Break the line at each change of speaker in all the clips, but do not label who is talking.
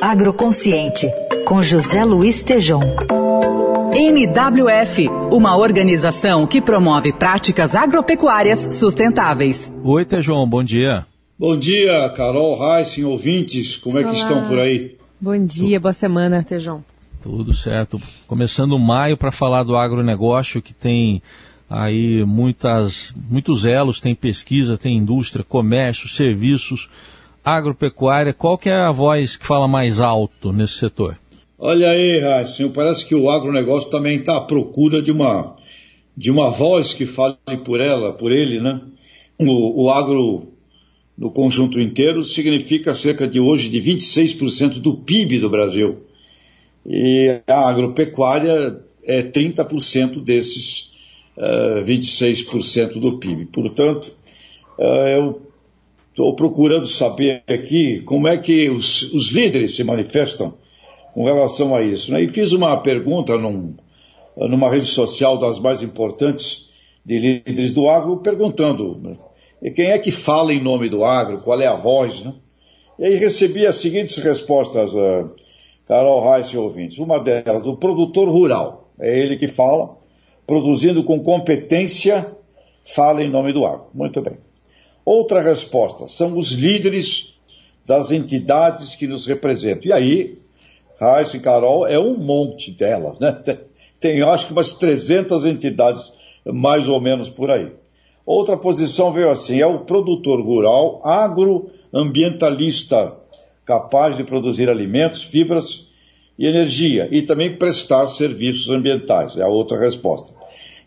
Agroconsciente, com José Luiz Tejom.
NWF, uma organização que promove práticas agropecuárias sustentáveis.
Oi, Tejom, bom dia.
Bom dia, Carol, Heisen, ouvintes, como é que Olá. estão por aí?
Bom dia, boa semana, Tejom.
Tudo certo. Começando maio para falar do agronegócio que tem aí muitas, muitos elos, tem pesquisa, tem indústria, comércio, serviços, agropecuária. Qual que é a voz que fala mais alto nesse setor?
Olha aí, Raíssa, parece que o agronegócio também está à procura de uma, de uma voz que fale por ela, por ele, né? O, o agro no conjunto inteiro significa cerca de hoje de 26% do PIB do Brasil. E a agropecuária é 30% desses uh, eh, 26% do PIB. Portanto, uh, eu estou procurando saber aqui como é que os, os líderes se manifestam com relação a isso. Né? E fiz uma pergunta num, numa rede social das mais importantes de líderes do agro, perguntando né, quem é que fala em nome do agro, qual é a voz, né? E aí recebi as seguintes respostas, uh, Carol Reis e ouvintes. Uma delas, o produtor rural. É ele que fala, produzindo com competência, fala em nome do agro. Muito bem. Outra resposta, são os líderes das entidades que nos representam. E aí, Raíssa e Carol, é um monte delas, né? Tem, acho que umas 300 entidades, mais ou menos por aí. Outra posição veio assim, é o produtor rural agroambientalista, capaz de produzir alimentos, fibras e energia, e também prestar serviços ambientais, é a outra resposta.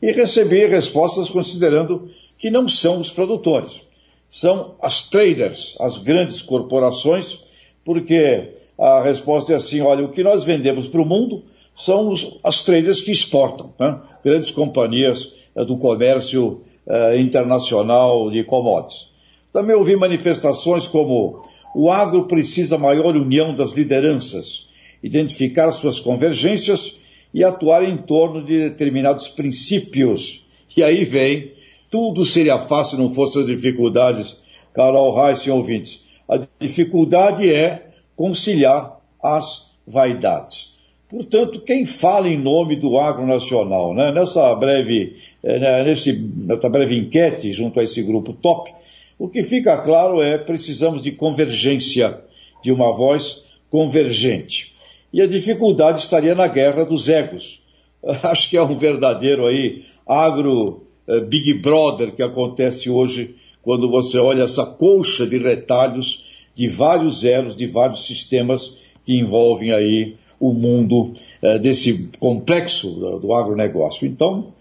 E recebi respostas considerando que não são os produtores, são as traders, as grandes corporações, porque a resposta é assim: olha, o que nós vendemos para o mundo são os, as traders que exportam, né? grandes companhias é, do comércio é, internacional de commodities. Também ouvi manifestações como o agro precisa maior união das lideranças, identificar suas convergências e atuar em torno de determinados princípios. E aí vem, tudo seria fácil se não fossem as dificuldades, Carol Reis e ouvintes. A dificuldade é conciliar as vaidades. Portanto, quem fala em nome do agronacional, né, nessa, breve, eh, né, nesse, nessa breve enquete junto a esse grupo top, o que fica claro é precisamos de convergência, de uma voz convergente. E a dificuldade estaria na guerra dos egos. Acho que é um verdadeiro aí agro Big Brother que acontece hoje quando você olha essa colcha de retalhos de vários elos, de vários sistemas que envolvem aí o mundo eh, desse complexo do agronegócio. Então,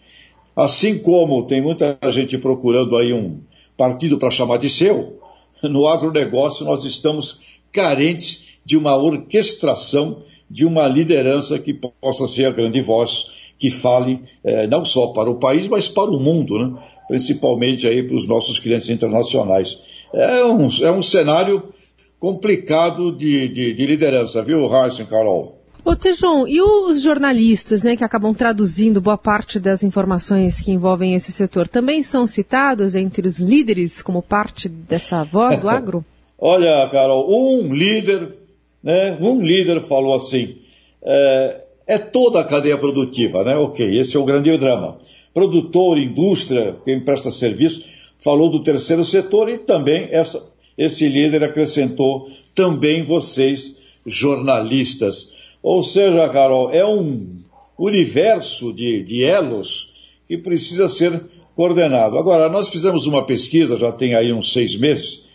assim como tem muita gente procurando aí um partido para chamar de seu, no agronegócio nós estamos carentes de uma orquestração, de uma liderança que possa ser a grande voz que fale eh, não só para o país, mas para o mundo, né? principalmente aí para os nossos clientes internacionais. É um, é um cenário complicado de, de, de liderança, viu, Heisen, Carol?
Ô, Tejon, e os jornalistas, né, que acabam traduzindo boa parte das informações que envolvem esse setor, também são citados entre os líderes como parte dessa voz do agro?
Olha, Carol, um líder, né, um líder falou assim, é, é, toda a cadeia produtiva, né, ok, esse é o grande drama. Produtor, indústria, quem presta serviço, falou do terceiro setor e também essa, esse líder acrescentou também vocês, jornalistas. Ou seja, Carol, é um universo de, de elos que precisa ser coordenado. Agora, nós fizemos uma pesquisa, já tem aí uns seis meses,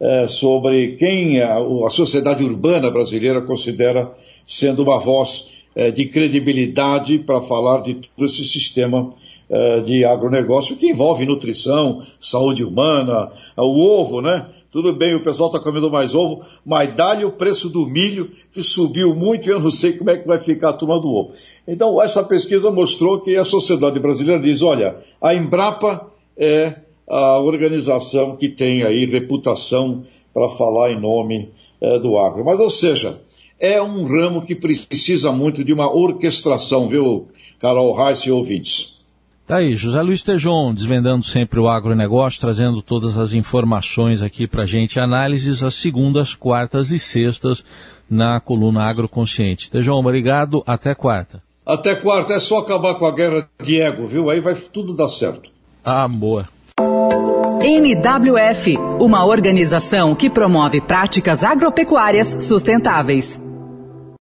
é, sobre quem a, a, sociedade urbana brasileira considera sendo uma voz é, de credibilidade para falar de todo esse sistema é, de agronegócio que envolve nutrição, saúde humana, o ovo, né? Tudo bem, o pessoal está comendo mais ovo, mas dá-lhe o preço do milho, que subiu muito, e eu não sei como é que vai ficar a turma do ovo. Então, essa pesquisa mostrou que a sociedade brasileira diz: olha, a Embrapa é a organização que tem aí reputação para falar em nome é, do agro. Mas, ou seja, é um ramo que precisa muito de uma orquestração, viu, Carol Reis e ouvintes?
Tá aí, José Luiz Tejon, desvendando sempre o agronegócio, trazendo todas as informações aqui para gente, análises às segundas, quartas e sextas na coluna Agroconsciente. Tejão, obrigado. Até quarta.
Até quarta. É só acabar com a guerra de ego, viu? Aí vai tudo dar certo.
Ah, boa.
NWF, uma organização que promove práticas agropecuárias sustentáveis.